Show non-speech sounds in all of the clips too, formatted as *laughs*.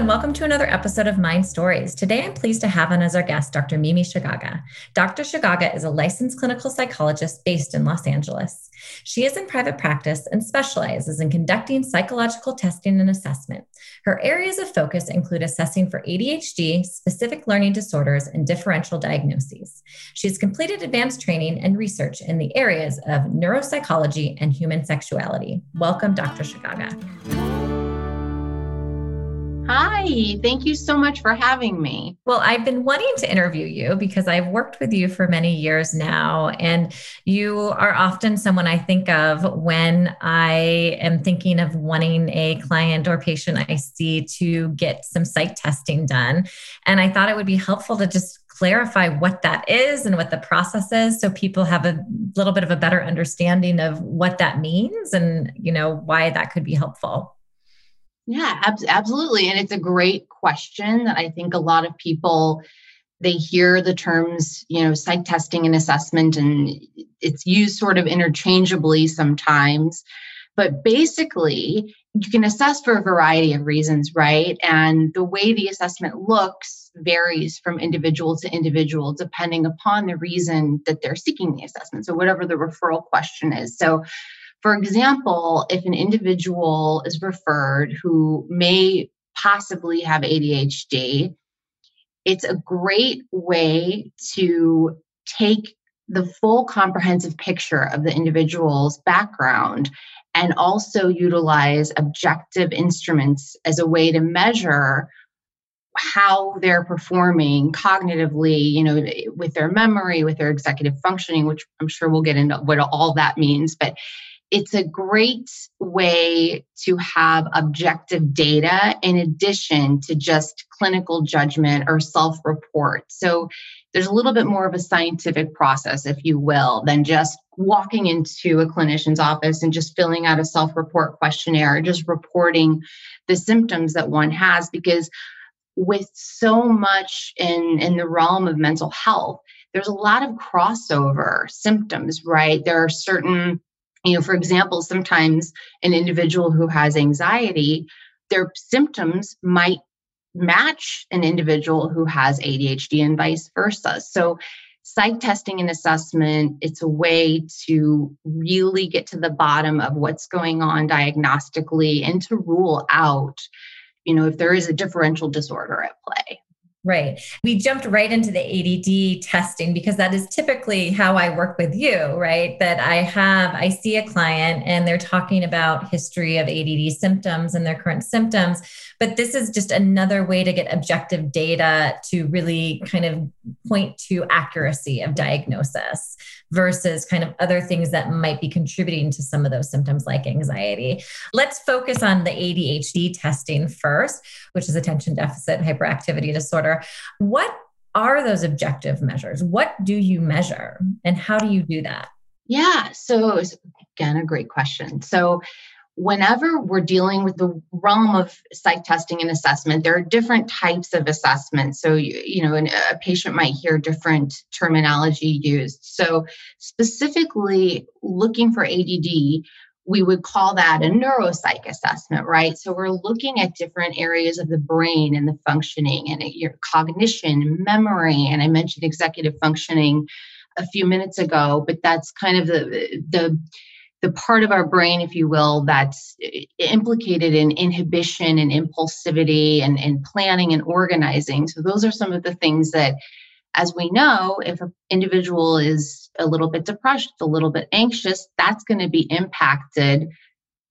And welcome to another episode of Mind Stories. Today, I'm pleased to have on as our guest Dr. Mimi Shagaga. Dr. Shagaga is a licensed clinical psychologist based in Los Angeles. She is in private practice and specializes in conducting psychological testing and assessment. Her areas of focus include assessing for ADHD, specific learning disorders, and differential diagnoses. She has completed advanced training and research in the areas of neuropsychology and human sexuality. Welcome, Dr. Shagaga. Hi, thank you so much for having me. Well, I've been wanting to interview you because I've worked with you for many years now, and you are often someone I think of when I am thinking of wanting a client or patient I see to get some psych testing done. And I thought it would be helpful to just clarify what that is and what the process is so people have a little bit of a better understanding of what that means and you know why that could be helpful yeah, ab- absolutely. And it's a great question that I think a lot of people they hear the terms, you know, psych testing and assessment and it's used sort of interchangeably sometimes. But basically, you can assess for a variety of reasons, right? And the way the assessment looks varies from individual to individual depending upon the reason that they're seeking the assessment. So, whatever the referral question is. So, for example, if an individual is referred who may possibly have ADHD, it's a great way to take the full comprehensive picture of the individual's background and also utilize objective instruments as a way to measure how they're performing cognitively you know with their memory with their executive functioning which i'm sure we'll get into what all that means but it's a great way to have objective data in addition to just clinical judgment or self report. So there's a little bit more of a scientific process, if you will, than just walking into a clinician's office and just filling out a self report questionnaire, or just reporting the symptoms that one has. Because with so much in, in the realm of mental health, there's a lot of crossover symptoms, right? There are certain you know for example sometimes an individual who has anxiety their symptoms might match an individual who has ADHD and vice versa. So psych testing and assessment it's a way to really get to the bottom of what's going on diagnostically and to rule out you know if there is a differential disorder at play Right. We jumped right into the ADD testing because that is typically how I work with you, right? That I have, I see a client and they're talking about history of ADD symptoms and their current symptoms. But this is just another way to get objective data to really kind of point to accuracy of diagnosis versus kind of other things that might be contributing to some of those symptoms like anxiety. Let's focus on the ADHD testing first, which is attention deficit hyperactivity disorder. What are those objective measures? What do you measure and how do you do that? Yeah, so again, a great question. So whenever we're dealing with the realm of psych testing and assessment, there are different types of assessments. So, you, you know, a patient might hear different terminology used. So, specifically looking for ADD, we would call that a neuropsych assessment, right? So we're looking at different areas of the brain and the functioning and uh, your cognition, memory, and I mentioned executive functioning a few minutes ago, but that's kind of the the the part of our brain, if you will, that's implicated in inhibition and impulsivity and, and planning and organizing. So, those are some of the things that, as we know, if an individual is a little bit depressed, a little bit anxious, that's going to be impacted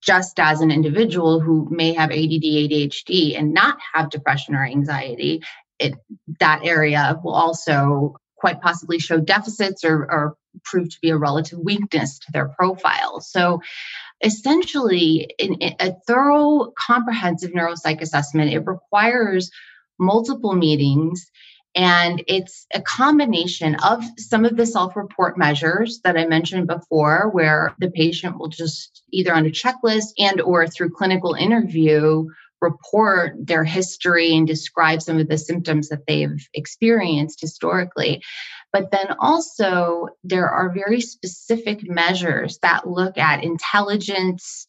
just as an individual who may have ADD, ADHD, and not have depression or anxiety. It, that area will also quite possibly show deficits or, or prove to be a relative weakness to their profile. So essentially, in, in a thorough, comprehensive neuropsych assessment, it requires multiple meetings And it's a combination of some of the self report measures that I mentioned before, where the patient will just either on a checklist and or through clinical interview report their history and describe some of the symptoms that they've experienced historically. But then also, there are very specific measures that look at intelligence,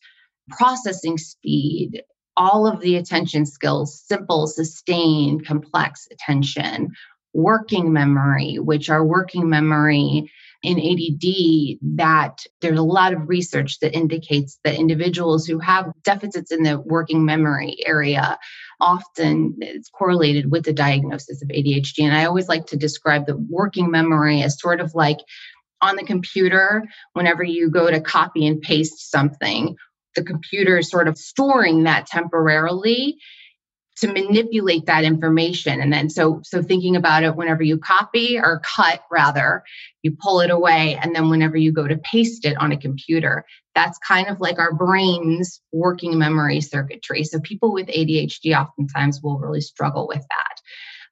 processing speed, all of the attention skills simple, sustained, complex attention, working memory, which are working memory in mm-hmm. ADD that there's a lot of research that indicates that individuals who have deficits in the working memory area often it's correlated with the diagnosis of ADHD. And I always like to describe the working memory as sort of like on the computer, whenever you go to copy and paste something, the computer is sort of storing that temporarily to manipulate that information. And then so so thinking about it whenever you copy or cut rather you pull it away and then whenever you go to paste it on a computer that's kind of like our brain's working memory circuitry. So people with ADHD oftentimes will really struggle with that.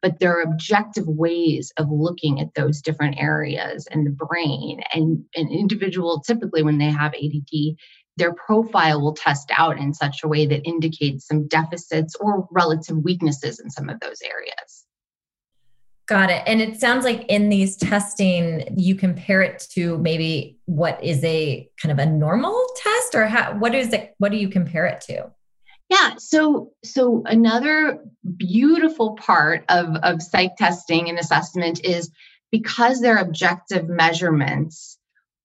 But there are objective ways of looking at those different areas in the brain and an individual typically when they have ADD their profile will test out in such a way that indicates some deficits or relative weaknesses in some of those areas. Got it. And it sounds like in these testing, you compare it to maybe what is a kind of a normal test, or how, what is it? What do you compare it to? Yeah. So, so another beautiful part of of psych testing and assessment is because they're objective measurements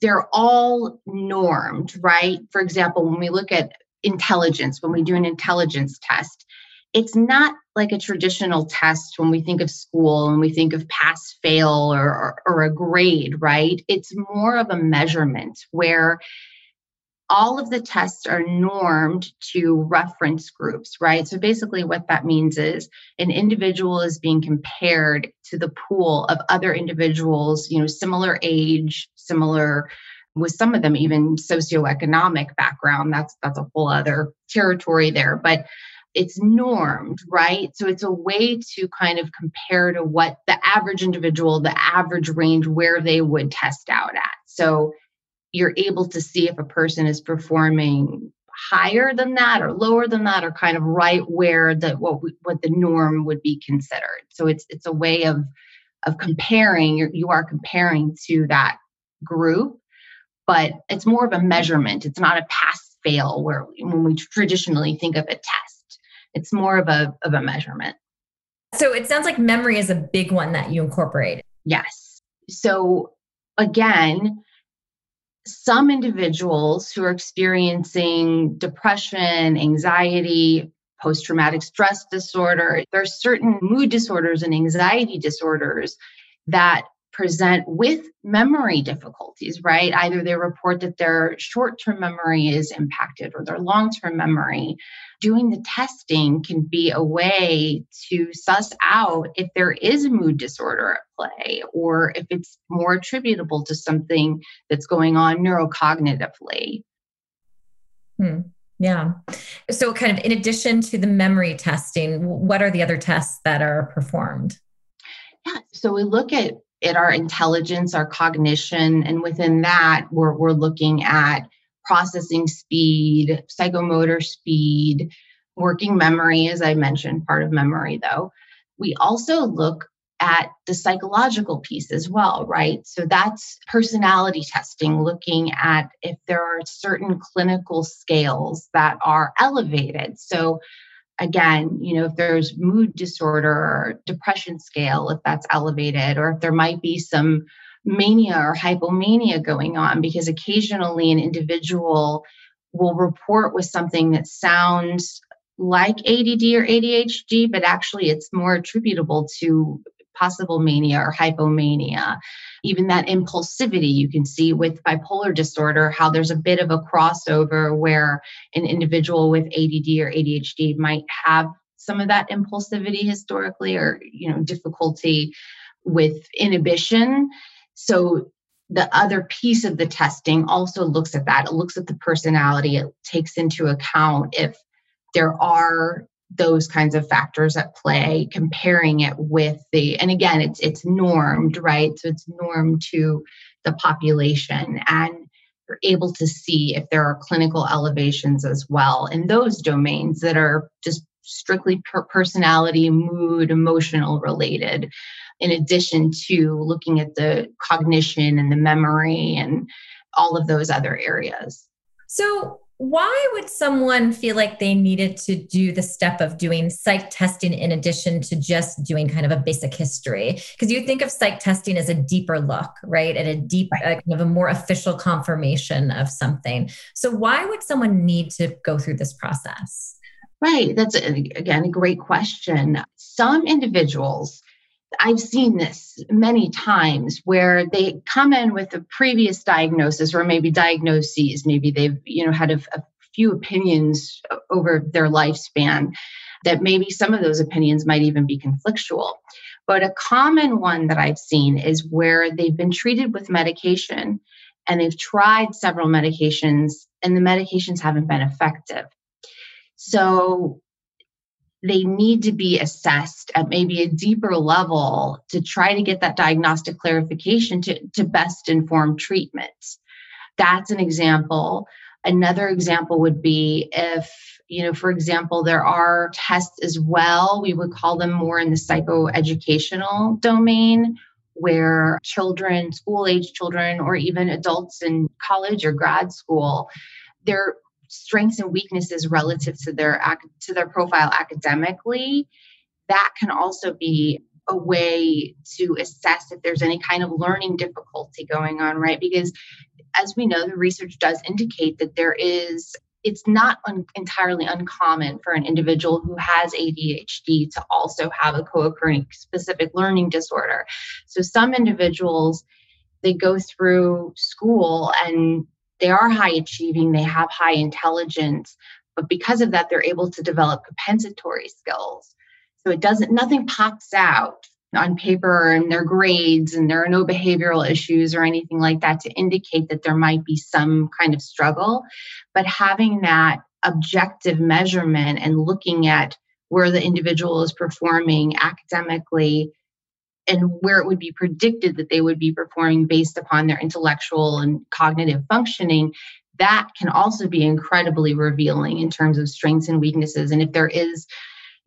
they're all normed, right? For example, when we look at intelligence, when we do an intelligence test, it's not like a traditional test when we think of school and we think of pass fail or, or, or, a grade, right? It's more of a measurement where all of the tests are normed to reference groups, right? So basically, what that means is an individual is being compared to the pool of other individuals, you know, similar age, similar with some of them even socioeconomic background. That's that's a whole other territory there, but it's normed, right? So it's a way to kind of compare to what the average individual, the average range where they would test out at. So you're able to see if a person is performing higher than that or lower than that or kind of right where the what we, what the norm would be considered. So it's it's a way of of comparing you're, you are comparing to that group but it's more of a measurement. It's not a pass fail where when we traditionally think of a test. It's more of a of a measurement. So it sounds like memory is a big one that you incorporate. Yes. So again some individuals who are experiencing depression, anxiety, post traumatic stress disorder, there are certain mood disorders and anxiety disorders that present with memory difficulties, right? Either they report that their short term memory is impacted or their long term memory. Doing the testing can be a way to suss out if there is a mood disorder at play or if it's more attributable to something that's going on neurocognitively. Hmm. Yeah. So, kind of in addition to the memory testing, what are the other tests that are performed? Yeah. So, we look at at our intelligence, our cognition, and within that, we're, we're looking at processing speed, psychomotor speed, working memory, as I mentioned, part of memory though. We also look at the psychological piece as well, right? So that's personality testing, looking at if there are certain clinical scales that are elevated. So again, you know, if there's mood disorder or depression scale, if that's elevated, or if there might be some mania or hypomania going on, because occasionally an individual will report with something that sounds like ADD or ADHD, but actually it's more attributable to possible mania or hypomania. Even that impulsivity, you can see with bipolar disorder, how there's a bit of a crossover where an individual with ADD or ADHD might have some of that impulsivity historically or you know difficulty with inhibition. So the other piece of the testing also looks at that. It looks at the personality. It takes into account if there are those kinds of factors at play comparing it with the and again it's it's normed right? So it's normed to the population and you're able to see if there are clinical elevations as well in those domains that are just strictly per personality mood emotional related in addition to looking at the cognition and the memory and all of those other areas. So why would someone feel like they needed to do the step of doing psych testing in addition to just doing kind of a basic history? Because you think of psych testing as a deeper look right? At a deep right. uh, kind of a more official confirmation of something. So why would someone need to go through this process? Right. That's again a great question. Some individuals I've seen this many times where they come in with a previous diagnosis or maybe diagnoses. Maybe they've, you know, had a, a few opinions over their lifespan that maybe some of those opinions might even be conflictual. But a common one that I've seen is where they've been treated with medication and they've tried several medications and the medications haven't been effective. So they need to be assessed at maybe a deeper level to try to get that diagnostic clarification to, to best inform treatment. That's an example. Another example would be if, you know, for example, there are tests as well, we would call them more in the psychoeducational domain, where children, school age children, or even adults in college or grad school, they're strengths and weaknesses relative to their to their profile academically that can also be a way to assess if there's any kind of learning difficulty going on right because as we know the research does indicate that there is it's not un- entirely uncommon for an individual who has ADHD to also have a co-occurring specific learning disorder. So some individuals they go through school and they are high achieving, they have high intelligence, but because of that, they're able to develop compensatory skills. So it doesn't, nothing pops out on paper and their grades, and there are no behavioral issues or anything like that to indicate that there might be some kind of struggle. But having that objective measurement and looking at where the individual is performing academically and where it would be predicted that they would be performing based upon their intellectual and cognitive functioning that can also be incredibly revealing in terms of strengths and weaknesses. And if there is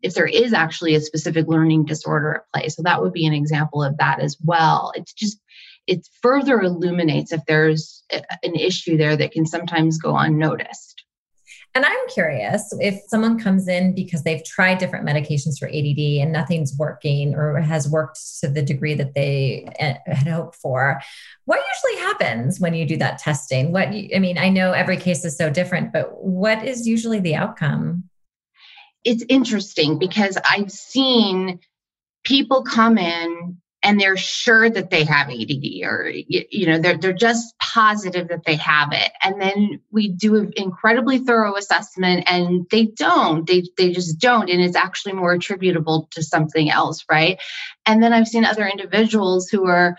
if there is actually a specific learning disorder at play so that would be an example of that as well. It's just it further illuminates if there's an issue there that can sometimes go unnoticed and I'm curious if someone comes in because they've tried different medications for ADD and nothing's working or has worked to the degree that they eh, had hoped for, what usually happens when you do that testing? What I mean, I know every case is so different, but what is usually the outcome? It's interesting because I've seen people come in and they're sure that they have ADD or you know they're they're just positive that they have it. And then we do an incredibly thorough assessment and they don't they they just don't and it's actually more attributable to something else right? And then I've seen other individuals who are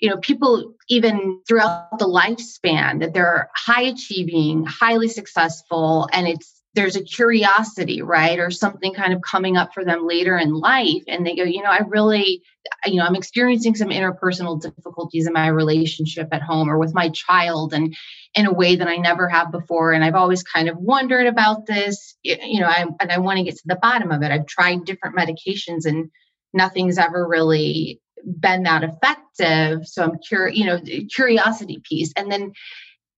you know people even throughout the lifespan that they're high achieving highly successful and it's there's a curiosity, right? Or something kind of coming up for them later in life. And they go, you know, I really, you know, I'm experiencing some interpersonal difficulties in my relationship at home or with my child and in a way that I never have before. And I've always kind of wondered about this, you know, I, and I want to get to the bottom of it. I've tried different medications and nothing's ever really been that effective. So I'm curious, you know, curiosity piece. And then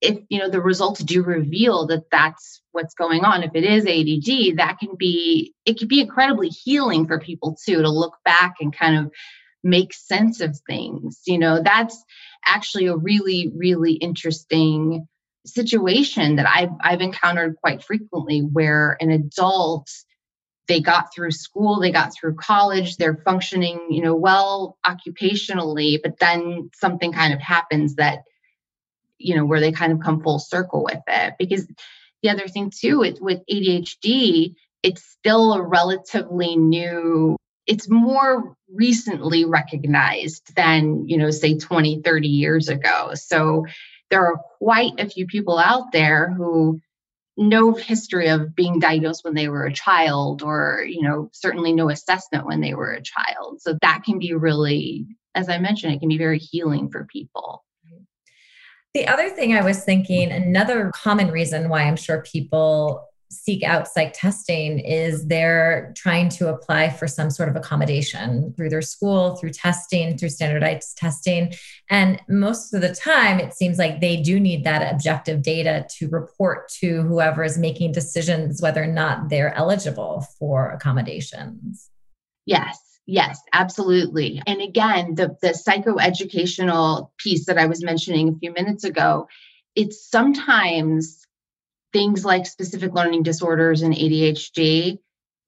if you know the results do reveal that that's what's going on if it is add that can be it can be incredibly healing for people too to look back and kind of make sense of things you know? That's actually a really really interesting situation that i've i've encountered quite frequently where an adult they got through school they got through college they're functioning you know well occupationally but then something kind of happens that you know where they kind of come full circle with it. Because the other thing too with, with adhd it's still a relatively new it's more recently recognized than you know say 20 30 years ago. So there are quite a few people out there who no history of being diagnosed when they were a child or you know certainly no assessment when they were a child. So that can be really as i mentioned it can be very healing for people the other thing i was thinking another common reason why i'm sure people seek out psych testing is they're trying to apply for some sort of accommodation through their school, through testing, through standardized testing. And most of the time, it seems like they do need that objective data to report to whoever is making decisions whether or not they're eligible for accommodations. Yes. Yes, absolutely. And again, the, the psychoeducational piece that I was mentioning a few minutes ago, it's sometimes things like specific learning disorders and ADHD,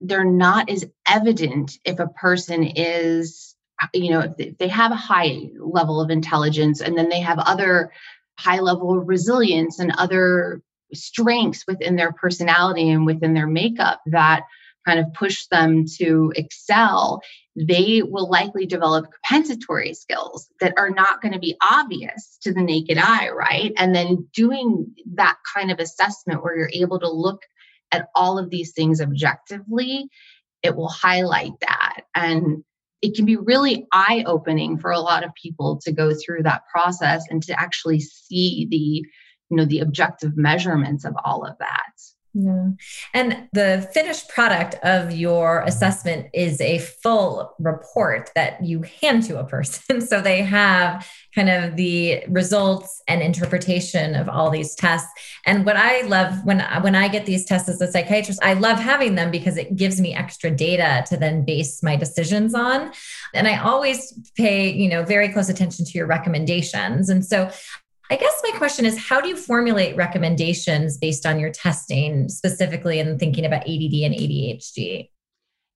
they're not as evident if a person is, you know, if they have a high level of intelligence and then they have other high level of resilience and other strengths within their personality and within their makeup that kind of push them to excel, they will likely develop compensatory skills that are not going to be obvious to the naked eye, right? And then doing that kind of assessment where you're able to look at all of these things objectively, it will highlight that. And it can be really eye opening for a lot of people to go through that process and to actually see the you know the objective measurements of all of that yeah. And the finished product of your assessment is a full report that you hand to a person. *laughs* so they have kind of the results and interpretation of all these tests. And what I love when when I get these tests as a psychiatrist, I love having them because it gives me extra data to then base my decisions on. And I always pay, you know, very close attention to your recommendations. And so I guess my question is how do you formulate recommendations based on your testing, specifically in thinking about ADD and ADHD?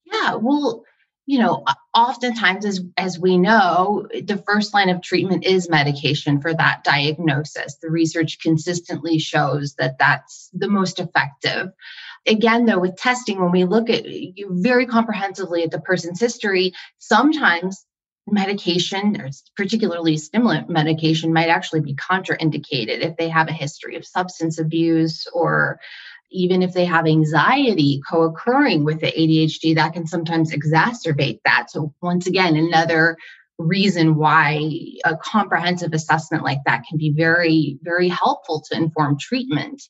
Yeah, well, you know, oftentimes as as we know, the first line of treatment is medication for that diagnosis. The research consistently shows that that's the most effective. Again, though, with testing, when we look at you very comprehensively at the person's history, sometimes medication, or particularly stimulant medication, might actually be contraindicated if they have a history of substance abuse or even if they have anxiety co occurring with the ADHD, that can sometimes exacerbate that. So, once again, another reason why a comprehensive assessment like that can be very, very helpful to inform treatment.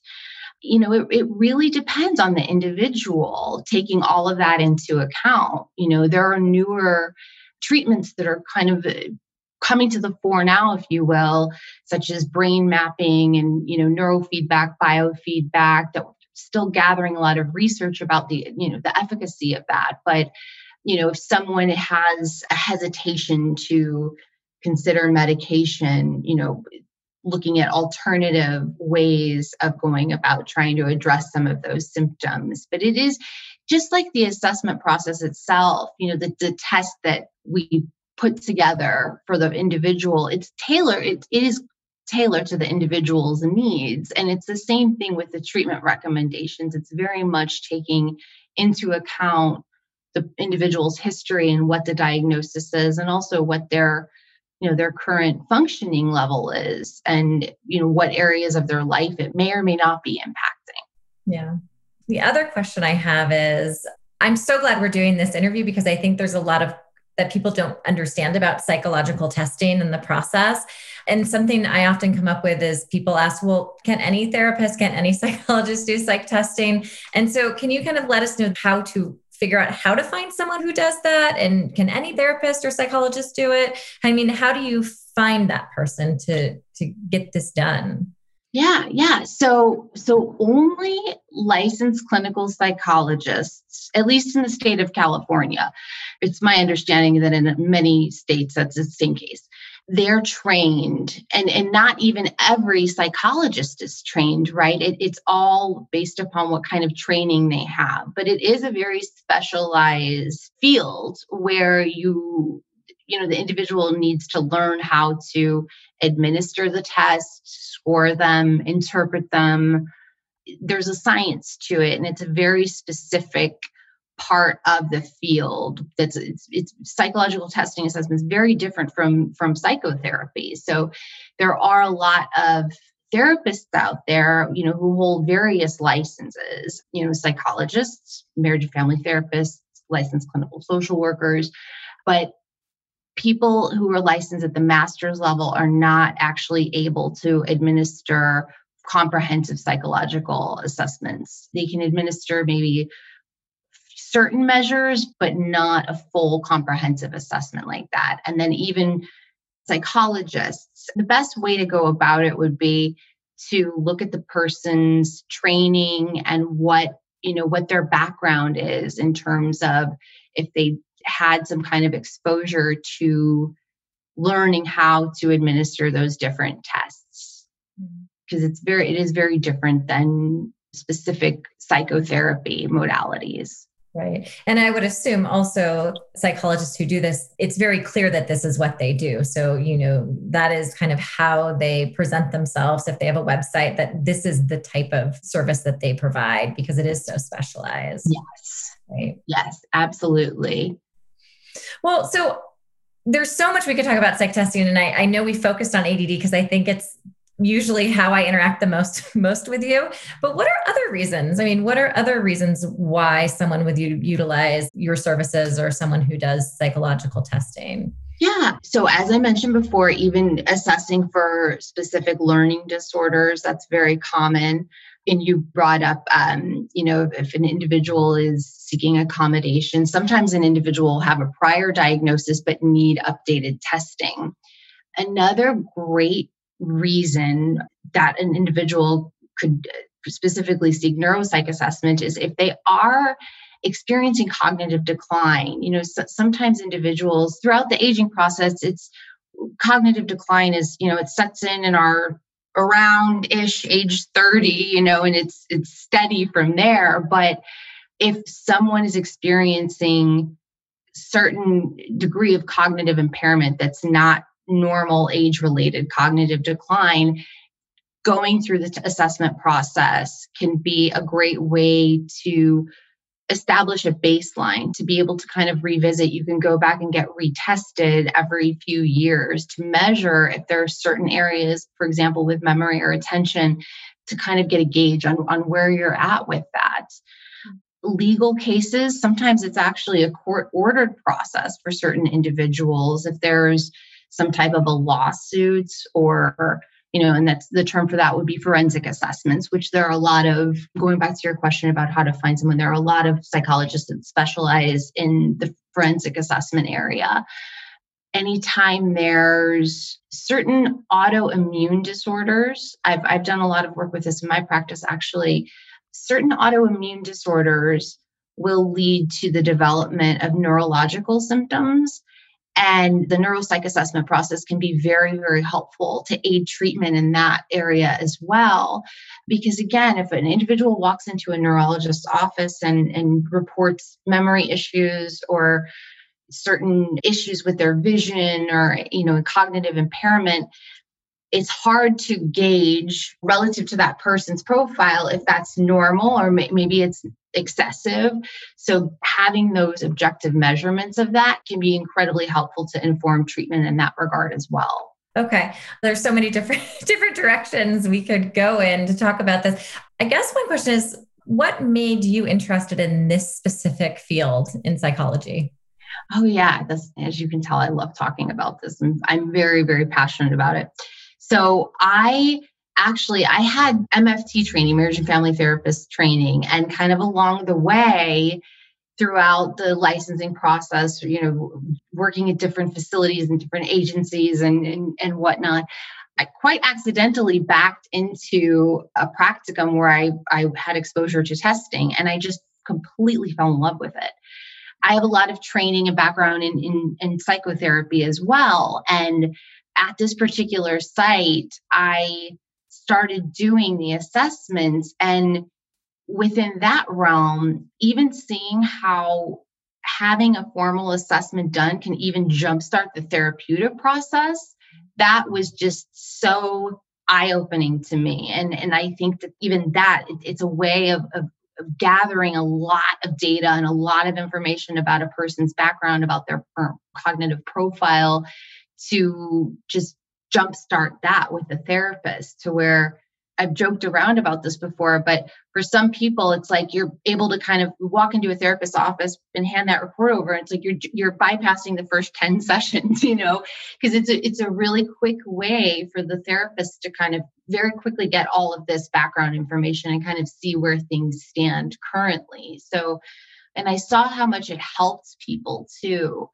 You know, it, it really depends on the individual taking all of that into account. You know, there are newer treatments that are kind of uh, coming to the fore now if you will such as brain mapping and you know neurofeedback biofeedback that still gathering a lot of research about the you know the efficacy of that. But you know if someone has a hesitation to consider medication you know looking at alternative ways of going about trying to address some of those symptoms. But it is just like the assessment process itself, you know, the, the test that we put together for the individual, it's tailored, it, it is tailored to the individual's needs. And it's the same thing with the treatment recommendations. It's very much taking into account the individual's history and what the diagnosis is and also what their you know their current functioning level is and you know what areas of their life it may or may not be impacting yeah the other question I have is I'm so glad we're doing this interview because I think there's a lot of that people don't understand about psychological testing and the process. And something I often come up with is people ask, well, can any therapist, can any *laughs* psychologist do psych testing? And so, can you kind of let us know how to figure out how to find someone who does that? And can any therapist or psychologist do it? I mean, how do you find that person to, to get this done? Yeah, yeah. So so only licensed clinical psychologists, at least in the state of California. It's my understanding that in many states that's the same case. They're trained, and, and not even every psychologist is trained, right? It, it's all based upon what kind of training they have. But it is a very specialized field where you you know the individual needs to learn how to administer the test score them interpret them. There's a science to it and it's a very specific part of the field that's it's, it's psychological testing assessment is very different from from psychotherapy. So there are a lot of therapists out there, you know, who hold various licenses, you know, psychologists, marriage and family therapists, licensed clinical social workers, but people who are licensed at the master's level are not actually able to administer comprehensive psychological assessments. They can administer maybe certain measures, but not a full comprehensive assessment like that. And then even psychologists, the best way to go about it would be to look at the person's training and what you know what their background is in terms of if they had some kind of exposure to learning how to administer those different tests because mm-hmm. it's very it is very different than specific psychotherapy modalities Right. And I would assume also psychologists who do this, it's very clear that this is what they do. So, you know, that is kind of how they present themselves. If they have a website, that this is the type of service that they provide because it is so specialized. Yes. Right. Yes, absolutely. Well, so there's so much we could talk about psych testing and I, know we focused on ADD because I think it's usually how I interact the most *laughs* most with you. But what are other reasons? I mean, what are other reasons why someone would utilize your services or someone who does psychological testing? Yeah. So, as I mentioned before, even assessing for specific learning disorders, that's very common. And you brought up, um, you know, if an individual is seeking accommodation, sometimes an individual will have a prior diagnosis but need updated testing. Another great reason that an individual could specifically seek neuropsych assessment is if they are experiencing cognitive decline. You know, so sometimes individuals throughout the aging process, it's cognitive decline is, you know, it sets in in our around ish age 30, you know, and it's it's steady from there. But if someone is experiencing certain degree of cognitive impairment that's not normal age related cognitive decline, going through the assessment process can be a great way to establish a baseline to be able to kind of revisit. You can go back and get retested every few years to measure if there are certain areas, for example, with memory or attention, to kind of get a gauge on, on where you're at with that. Legal cases, sometimes it's actually a court ordered process for certain individuals. If there's some type of a lawsuit or you know and that's the term for that would be forensic assessments which there are a lot of going back to your question about how to find someone there are a lot of psychologists that specialize in the forensic assessment area. Anytime there's certain autoimmune disorders I've, I've done a lot of work with this in my practice actually certain autoimmune disorders will lead to the development of neurological symptoms and the neuropsych assessment process can be very, very helpful to aid treatment in that area as well. Because again, if an individual walks into a neurologist's office and, and reports memory issues or certain issues with their vision or you know cognitive impairment it's hard to gauge relative to that person's profile if that's normal or may- maybe it's excessive. So, having those objective measurements of that can be incredibly helpful to inform treatment in that regard as well. Okay. There's so many *laughs* different different directions we could go in to talk about this. I guess one question is what made you interested in this specific field in psychology? Oh yeah, this, as you can tell, I love talking about this, and I'm very, very passionate about it. So I actually I had MFT training, marriage and family therapist training, and kind of along the way throughout the licensing process, you know, working at different facilities and different agencies and and, and whatnot. I quite accidentally backed into a practicum where I, I had exposure to testing and I just completely fell in love with it. I have a lot of training and background in, in, in psychotherapy as well. And at this particular site, I started doing the assessments. And within that realm, even seeing how having a formal assessment done can even jumpstart the therapeutic process, that was just so eye-opening to me. And, and I think that even that, it, it's a way of, of of gathering a lot of data and a lot of information about a person's background, about their cognitive profile, to just jumpstart that with the therapist to where I've joked around about this before, but for some people, it's like you're able to kind of walk into a therapist's office and hand that report over. It's like you're you're bypassing the first *laughs* 10 sessions, you know, because it's a it's a really quick way for the therapist to kind of very quickly get all of this background information and kind of see where things stand currently. So and I saw how much it helps people too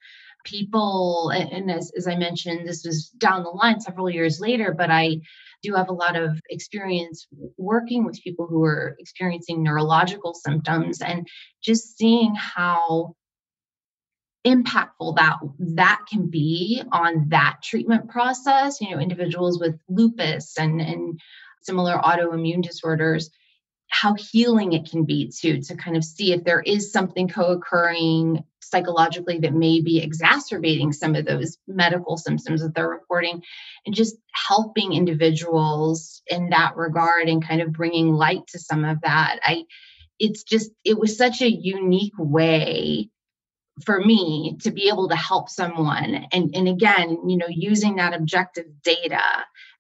people and as, as i mentioned this was down the line several years later but i do have a lot of experience working with people who are experiencing neurological symptoms and just seeing how impactful that that can be on that treatment process you know individuals with lupus and and similar autoimmune disorders how healing it can be to to kind of see if there is something co-occurring psychologically that may be exacerbating some of those medical symptoms that they're reporting and just helping individuals in that regard and kind of bringing light to some of that. I it's just it was such a unique way for me to be able to help someone and and again you know using that objective data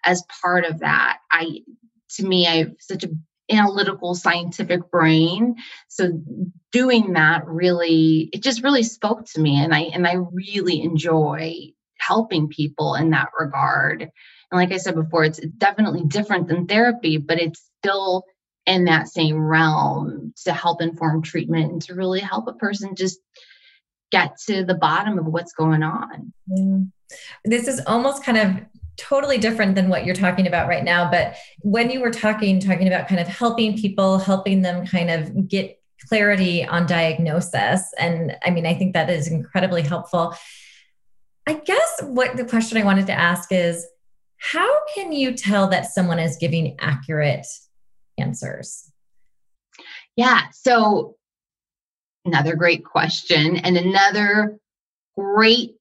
as part of that i to me i have such a analytical scientific brain. So doing that really it just really spoke to me and i and i really enjoy helping people in that regard. And like i said before it's definitely different than therapy but it's still in that same realm to help inform treatment and to really help a person just get to the bottom of what's going on. Yeah. this is almost kind of totally different than what you're talking about right now but when you were talking talking about kind of helping people helping them kind of get clarity on diagnosis and i mean i think that is incredibly helpful. I guess what the question i wanted to ask is how can you tell that someone is giving accurate answers? Yeah so another great question and another great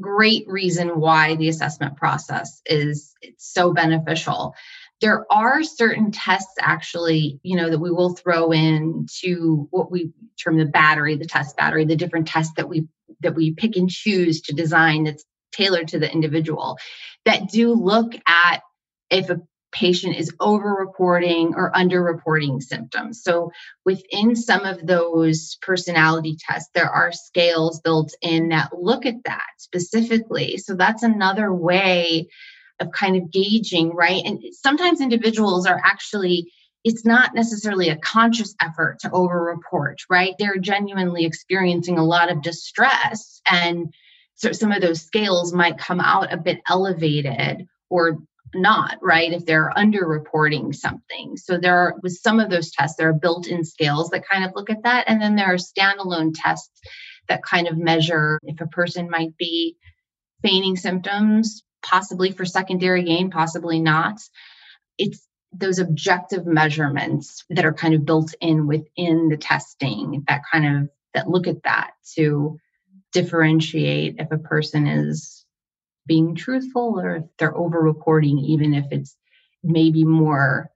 great reason why the assessment process is so beneficial. There are certain tests actually you know that we will throw in to what we term the battery the test battery the different tests that we that we pick and choose to design that's tailored to the individual that do look at if a patient is over-reporting or under-reporting symptoms. So within some of those personality tests, there are scales built in that look at that specifically. So that's another way of kind of gauging, right? And sometimes individuals are actually it's not necessarily a conscious effort to over-report, right? They're genuinely experiencing a lot of distress and so some of those scales might come out a bit elevated or not, right? If they're underreporting something. So there are with some of those tests, there are built-in scales that kind of look at that. And then there are standalone tests that kind of measure if a person might be feigning symptoms, possibly for secondary gain, possibly not. It's those objective measurements that are kind of built in within the testing that kind of that look at that to differentiate if a person is being truthful or if they're over reporting, even if it's maybe more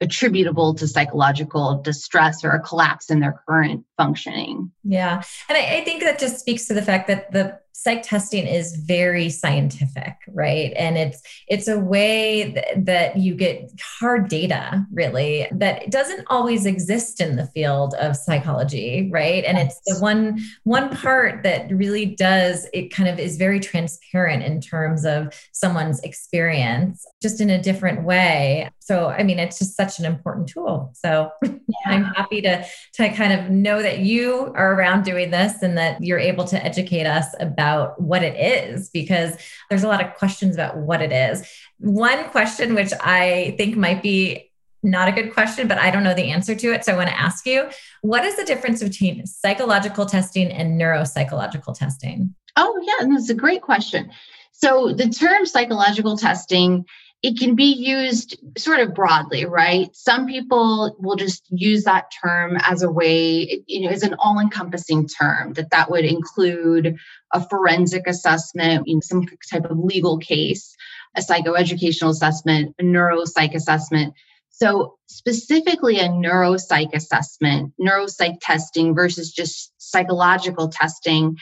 attributable to psychological distress or a collapse in their current functioning. Yeah. And I, I, think that just speaks to the fact that the psych testing is very scientific right and it's it's a way th- that you get hard data really that doesn't always exist in the field of psychology right and yes. it's the one one part that really does it kind of is very transparent in terms of someone's experience just in a different way so i mean it's just such an important tool so *laughs* yeah. i'm happy to to kind of know that you are around doing this and that you're able to educate us about about what it is because there's a lot of questions about what it is. One question, which I think might be not a good question, but I don't know the answer to it. So I want to ask you what is the difference between psychological testing and neuropsychological testing? Oh, yeah, And that's a great question. So the term psychological testing it can be used sort of broadly, right? Some people will just use that term as a way, you know, as an all-encompassing term that that would include a forensic assessment, you know, some type of legal case, a psychoeducational assessment, a neuropsych assessment. So specifically a neuropsych assessment, neuropsych testing versus just psychological testing.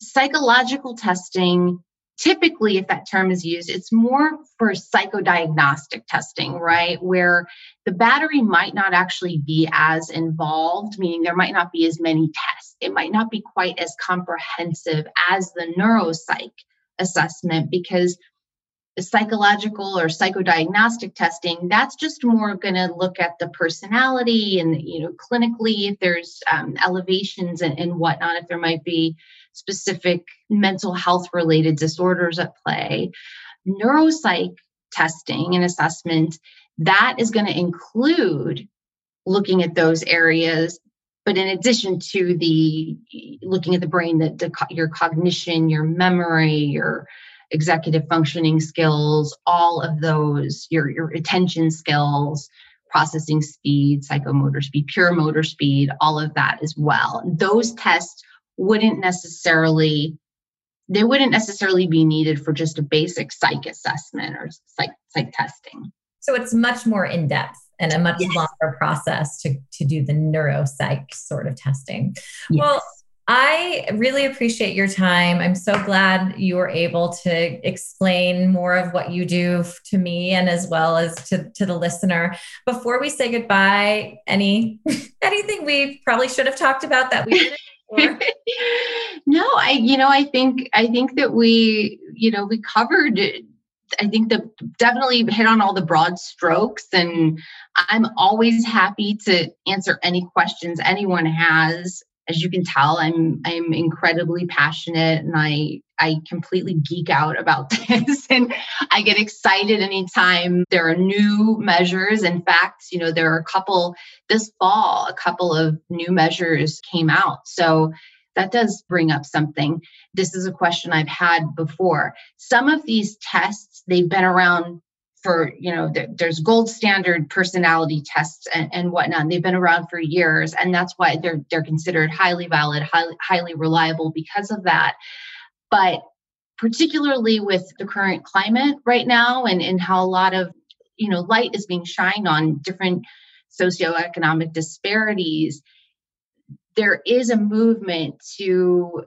Psychological testing typically, if that term is used, it's more for psychodiagnostic testing, right? Where the battery might not actually be as involved, meaning there might not be as many tests. It might not be quite as comprehensive as the neuropsych assessment because psychological or psychodiagnostic testing that's just more going to look at the personality and you know clinically if there's um, elevations and, and whatnot if there might be specific mental health related disorders at play. Neuropsych testing and assessment that is going to include looking at those areas but in addition to the looking at the brain that your cognition your memory your executive functioning skills, all of those, your, your attention skills, processing speed, psychomotor speed, pure motor speed, all of that as well. Those tests wouldn't necessarily they wouldn't necessarily be needed for just a basic psych assessment or psych psych testing. So it's much more in depth and a much yes. longer process to to do the neuropsych sort of testing. Yes. Well, I really appreciate your time. I'm so glad you were able to explain more of what you do to me and as well as to, to the listener. Before we say goodbye, any *laughs* anything we probably should have talked about that we *laughs* no, I you know, I think I think that we, you know, we covered I think that definitely hit on all the broad strokes and I'm always happy to answer any questions anyone has as you can tell i'm i'm incredibly passionate and i i completely geek out about *laughs* this and i get excited anytime there are new measures. In fact you know there are a couple this fall a couple of new measures came out. So that does bring up something. This is a question i've had before. Some of these tests they've been around for you know there's gold standard personality tests and, and whatnot they've been around for years and that's why they're they're considered highly valid highly highly reliable because of that. But particularly with the current climate right now and and how a lot of you know light is being shined on different socioeconomic disparities there is a movement to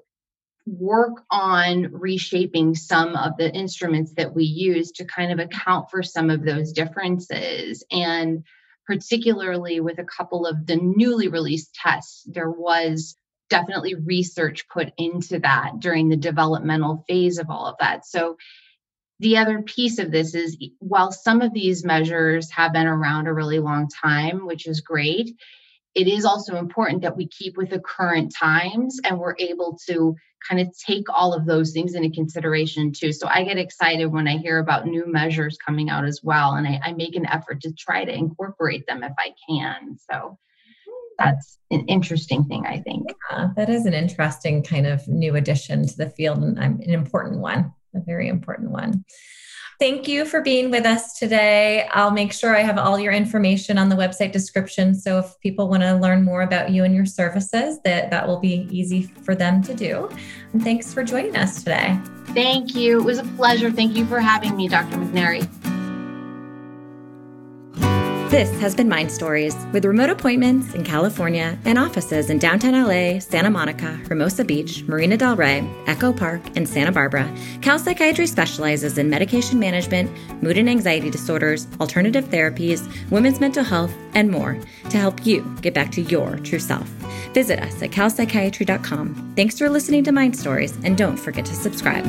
work on reshaping some of the instruments that we use to kind of account for some of those differences. And particularly with a couple of the newly released tests, there was definitely research put into that during the developmental phase of all of that. So the other piece of this is while some of these measures have been around a really long time, which is great, it is also important that we keep with the current times and we're able to kind of take all of those things into consideration too. So I get excited when I hear about new measures coming out as well. And I, I make an effort to try to incorporate them if I can. So that's an interesting thing, I think. Yeah, that is an interesting kind of new addition to the field and an important one, a very important one. Thank you for being with us today. I'll make sure I have all your information on the website description. So if people want to learn more about you and your services, that that will be easy for them to do. And thanks for joining us today. Thank you. It was a pleasure. Thank you for having me, Dr. McNary. This has been Mind Stories with remote appointments in California and offices in downtown LA, Santa Monica, Hermosa Beach, Marina Del Rey, Echo Park, and Santa Barbara. Cal Psychiatry specializes in medication management, mood and anxiety disorders, alternative therapies, women's mental health, and more to help you get back to your true self. Visit us at calpsychiatry.com. Thanks for listening to Mind Stories, and don't forget to subscribe.